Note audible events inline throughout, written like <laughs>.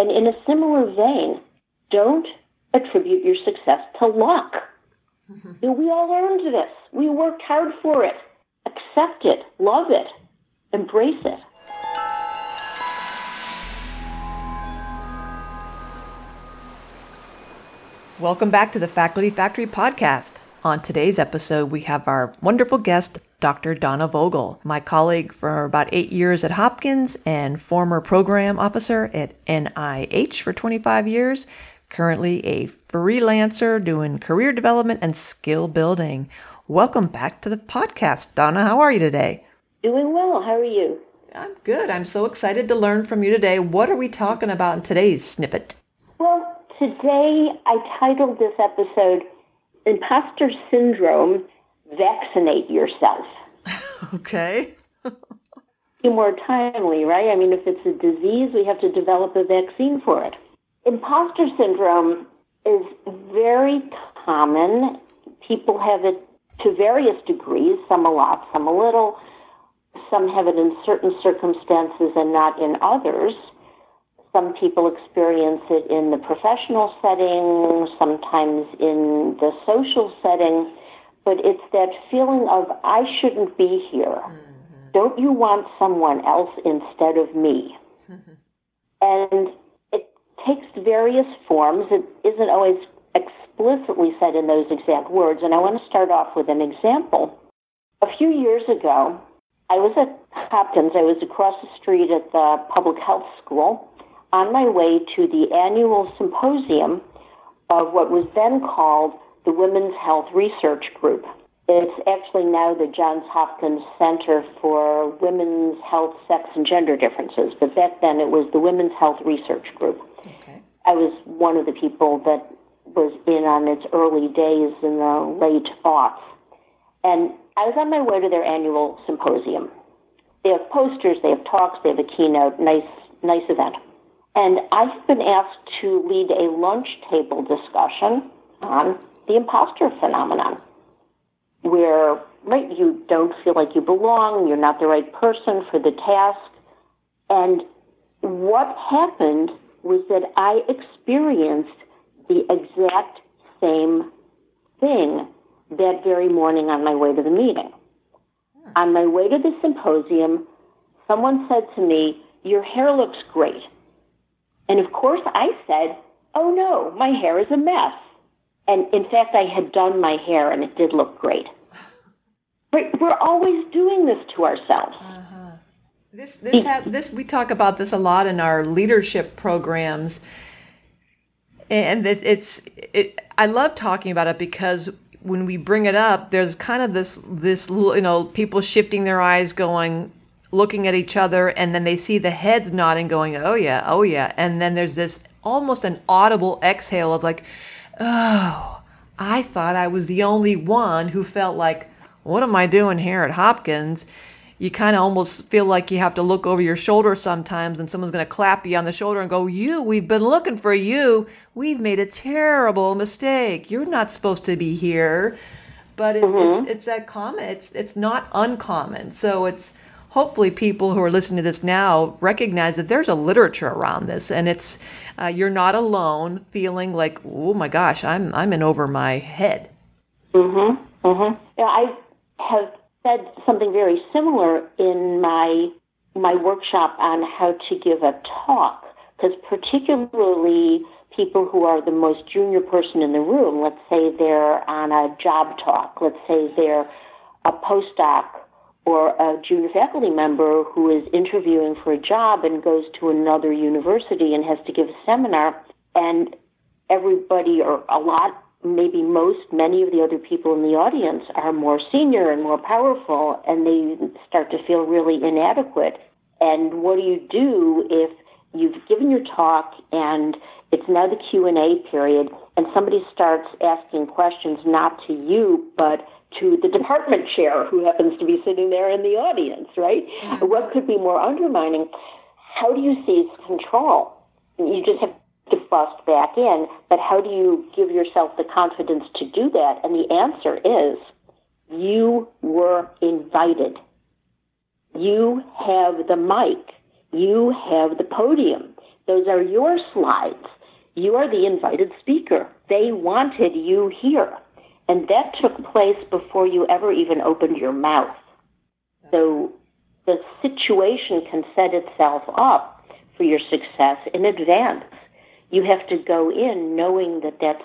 And in a similar vein, don't attribute your success to luck. <laughs> we all earned this. We worked hard for it. Accept it. Love it. Embrace it. Welcome back to the Faculty Factory podcast. On today's episode, we have our wonderful guest, Dr. Donna Vogel, my colleague for about eight years at Hopkins and former program officer at NIH for 25 years. Currently a freelancer doing career development and skill building. Welcome back to the podcast, Donna. How are you today? Doing well. How are you? I'm good. I'm so excited to learn from you today. What are we talking about in today's snippet? Well, Today, I titled this episode Imposter Syndrome Vaccinate Yourself. <laughs> okay. Be more timely, right? I mean, if it's a disease, we have to develop a vaccine for it. Imposter syndrome is very common. People have it to various degrees, some a lot, some a little. Some have it in certain circumstances and not in others. Some people experience it in the professional setting, sometimes in the social setting, but it's that feeling of, I shouldn't be here. Mm-hmm. Don't you want someone else instead of me? <laughs> and it takes various forms. It isn't always explicitly said in those exact words, and I want to start off with an example. A few years ago, I was at Hopkins. I was across the street at the public health school, on my way to the annual symposium of what was then called the Women's Health Research Group. It's actually now the Johns Hopkins Center for Women's Health, Sex, and Gender Differences, but back then it was the Women's Health Research Group. Okay. I was one of the people that was in on its early days in the late aughts. And I was on my way to their annual symposium. They have posters, they have talks, they have a keynote, nice, nice event. And I've been asked to lead a lunch table discussion on the imposter phenomenon, where right, you don't feel like you belong, you're not the right person for the task. And what happened was that I experienced the exact same thing that very morning on my way to the meeting. On my way to the symposium, someone said to me, Your hair looks great. And of course, I said, oh no, my hair is a mess. And in fact, I had done my hair and it did look great. But we're always doing this to ourselves. Uh-huh. This, this, this, we talk about this a lot in our leadership programs. And it, it's, it, I love talking about it because when we bring it up, there's kind of this, this, you know, people shifting their eyes going, looking at each other and then they see the heads nodding going oh yeah oh yeah and then there's this almost an audible exhale of like oh i thought i was the only one who felt like what am i doing here at hopkins? You kind of almost feel like you have to look over your shoulder sometimes and someone's going to clap you on the shoulder and go you we've been looking for you. We've made a terrible mistake. You're not supposed to be here. But it's, mm-hmm. it's, it's that common it's it's not uncommon. So it's hopefully people who are listening to this now recognize that there's a literature around this and it's uh, you're not alone feeling like oh my gosh i'm i'm in over my head. Mhm mhm yeah i have said something very similar in my my workshop on how to give a talk because particularly people who are the most junior person in the room let's say they're on a job talk let's say they're a postdoc or a junior faculty member who is interviewing for a job and goes to another university and has to give a seminar and everybody or a lot maybe most many of the other people in the audience are more senior and more powerful and they start to feel really inadequate. And what do you do if you've given your talk and it's now the q&a period and somebody starts asking questions not to you but to the department chair who happens to be sitting there in the audience, right? Mm-hmm. What could be more undermining? How do you seize control? You just have to bust back in, but how do you give yourself the confidence to do that? And the answer is you were invited. You have the mic. You have the podium. Those are your slides. You are the invited speaker. They wanted you here. And that took place before you ever even opened your mouth. So the situation can set itself up for your success in advance. You have to go in knowing that that's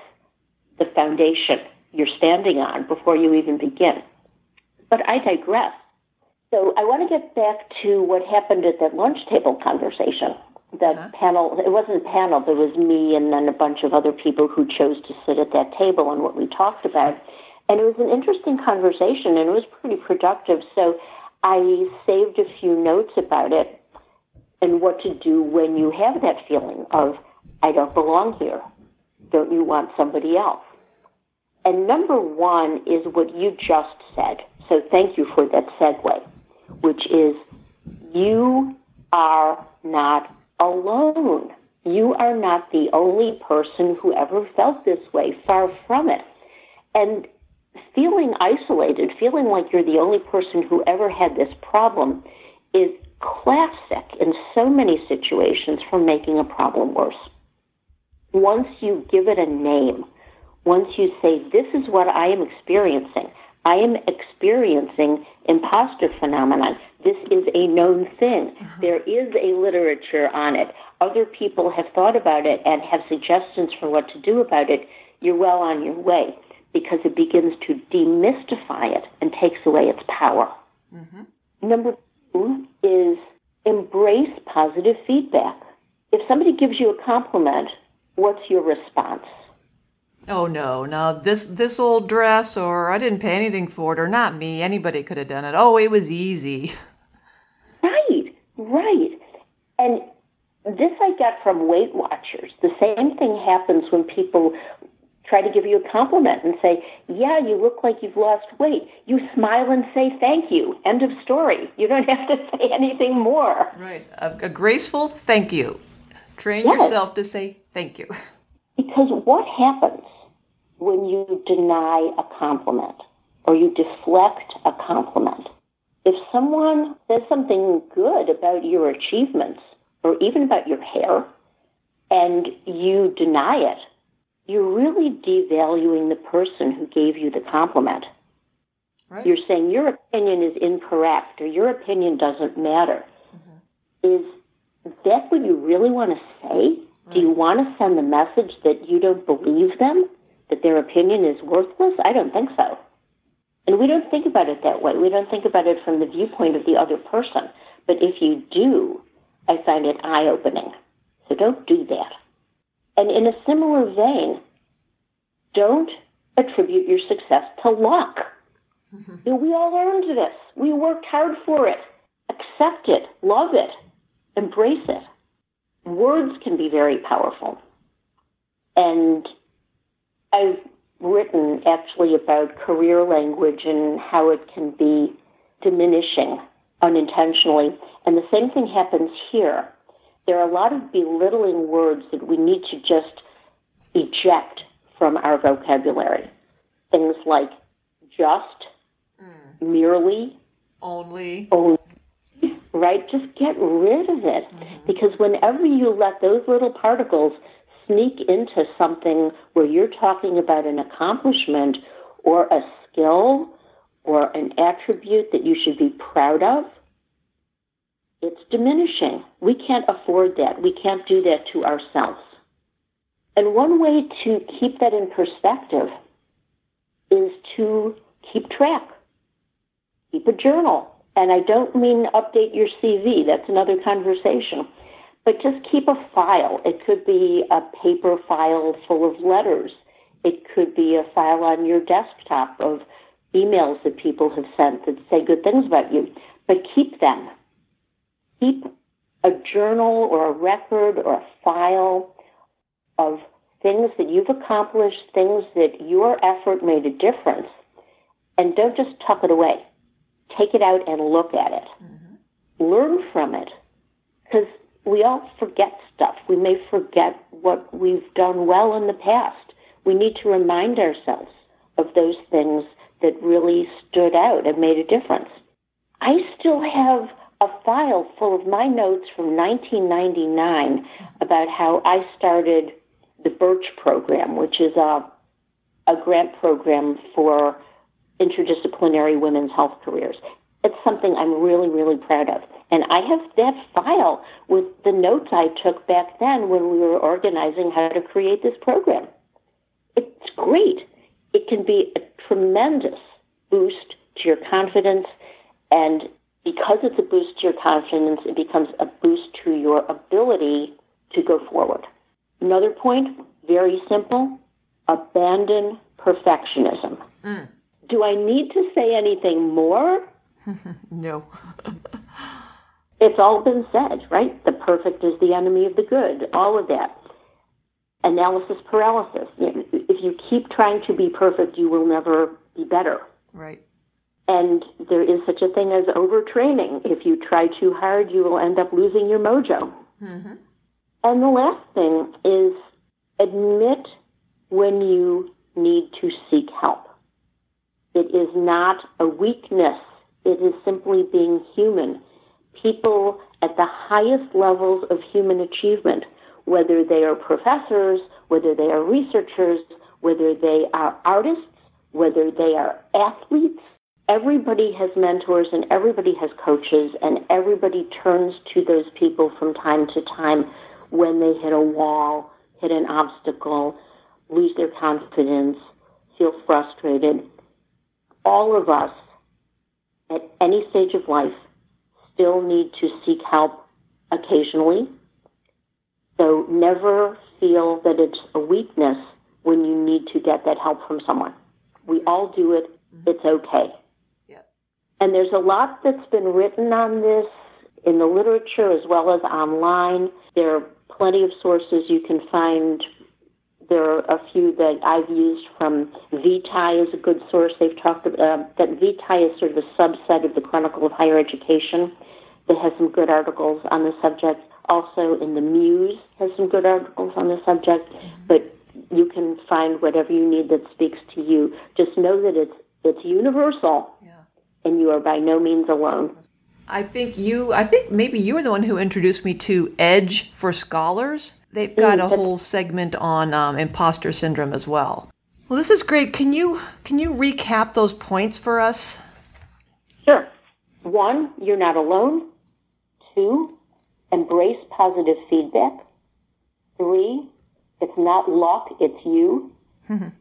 the foundation you're standing on before you even begin. But I digress. So I want to get back to what happened at that lunch table conversation. That uh-huh. panel, it wasn't a panel, there was me and then a bunch of other people who chose to sit at that table and what we talked about. And it was an interesting conversation and it was pretty productive. So I saved a few notes about it and what to do when you have that feeling of, I don't belong here. Don't you want somebody else? And number one is what you just said. So thank you for that segue, which is you are not alone. You are not the only person who ever felt this way, far from it. And feeling isolated, feeling like you're the only person who ever had this problem is classic in so many situations for making a problem worse. Once you give it a name, once you say, this is what I am experiencing, I am experiencing imposter phenomenon. This is a known thing. Mm-hmm. There is a literature on it. Other people have thought about it and have suggestions for what to do about it. You're well on your way because it begins to demystify it and takes away its power. Mm-hmm. Number two is embrace positive feedback. If somebody gives you a compliment, what's your response? Oh no, now this this old dress or I didn't pay anything for it or not me, anybody could have done it. Oh, it was easy. Right, right. And this I got from Weight Watchers. The same thing happens when people try to give you a compliment and say, "Yeah, you look like you've lost weight." You smile and say, "Thank you." End of story. You don't have to <laughs> say anything more. Right. A, a graceful thank you. Train yes. yourself to say thank you. <laughs> Because what happens when you deny a compliment or you deflect a compliment. If someone says something good about your achievements or even about your hair and you deny it, you're really devaluing the person who gave you the compliment. Right. You're saying your opinion is incorrect or your opinion doesn't matter. Mm-hmm. Is that what you really want to say? Right. Do you want to send the message that you don't believe them? That their opinion is worthless? I don't think so. And we don't think about it that way. We don't think about it from the viewpoint of the other person. But if you do, I find it eye opening. So don't do that. And in a similar vein, don't attribute your success to luck. Mm-hmm. you know, we all earned this. We worked hard for it. Accept it, love it, embrace it. Words can be very powerful. And I've written actually about career language and how it can be diminishing unintentionally. And the same thing happens here. There are a lot of belittling words that we need to just eject from our vocabulary. Things like just, mm. merely, only. only. Right? Just get rid of it. Mm-hmm. Because whenever you let those little particles sneak into something where you're talking about an accomplishment or a skill or an attribute that you should be proud of, it's diminishing. We can't afford that. We can't do that to ourselves. And one way to keep that in perspective is to keep track. Keep a journal. And I don't mean update your CV. That's another conversation but just keep a file. It could be a paper file full of letters. It could be a file on your desktop of emails that people have sent that say good things about you. But keep them. Keep a journal or a record or a file of things that you've accomplished, things that your effort made a difference. And don't just tuck it away. Take it out and look at it. Mm-hmm. Learn from it. Because we all forget stuff. We may forget what we've done well in the past. We need to remind ourselves of those things that really stood out and made a difference. I still have a file full of my notes from 1999 about how I started the BIRCWH program, which is a, a grant program for interdisciplinary women's health careers. It's something I'm really, really proud of. And I have that file with the notes I took back then when we were organizing how to create this program. It's great. It can be a tremendous boost to your confidence. And because it's a boost to your confidence, it becomes a boost to your ability to go forward. Another point, very simple, abandon perfectionism. Mm. Do I need to say anything more? <laughs> no. <laughs> it's all been said, right? The perfect is the enemy of the good, all of that. Analysis paralysis. If you keep trying to be perfect, you will never be better. Right. And there is such a thing as overtraining. If you try too hard, you will end up losing your mojo. Mm-hmm. And the last thing is admit when you need to seek help. It is not a weakness. It is simply being human. People at the highest levels of human achievement, whether they are professors, whether they are researchers, whether they are artists, whether they are athletes, everybody has mentors and everybody has coaches and everybody turns to those people from time to time when they hit a wall, hit an obstacle, lose their confidence, feel frustrated. All of us at any stage of life still need to seek help occasionally. So never feel that it's a weakness when you need to get that help from someone. We all do it. Mm-hmm. It's okay. And there's a lot that's been written on this in the literature as well as online. There are plenty of sources you can find. There are a few that I've used from Vitae is a good source. They've talked about uh, that Vitae is sort of a subset of the Chronicle of Higher Education that has some good articles on the subject. Also, in the Muse has some good articles on the subject. Mm-hmm. But you can find whatever you need that speaks to you. Just know that it's it's universal. Yeah and you are by no means alone. I think you, I think maybe you were the one who introduced me to Edge for Scholars. They've got a whole segment on um, imposter syndrome as well. Well, this is great. Can you can you recap those points for us? Sure. One, you're not alone. Two, embrace positive feedback. Three, it's not luck, it's you. <laughs>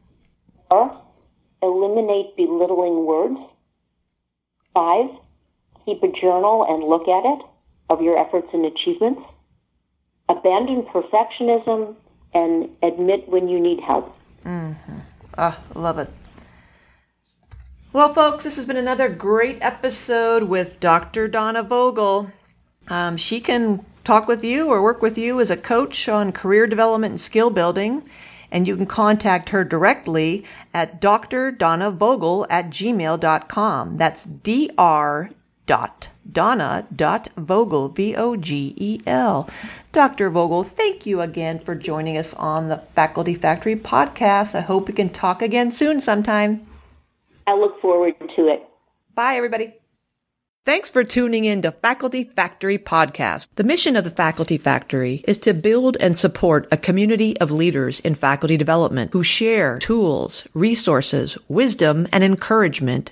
Four, eliminate belittling words. Five, keep a journal and look at it of your efforts and achievements. Abandon perfectionism and admit when you need help. Mm-hmm. Ah, love it. Well, folks, this has been another great episode with Dr. Donna Vogel. Um, she can talk with you or work with you as a coach on career development and skill building and you can contact her directly at drdonnavogel at gmail.com. That's dr dot donna dot vogel v-o-g-e-l dr vogel thank you again for joining us on the faculty factory podcast. I hope we can talk again soon sometime. I look forward to it. Bye everybody. Thanks for tuning in to Faculty Factory Podcast. The mission of the Faculty Factory is to build and support a community of leaders in faculty development who share tools, resources, wisdom, and encouragement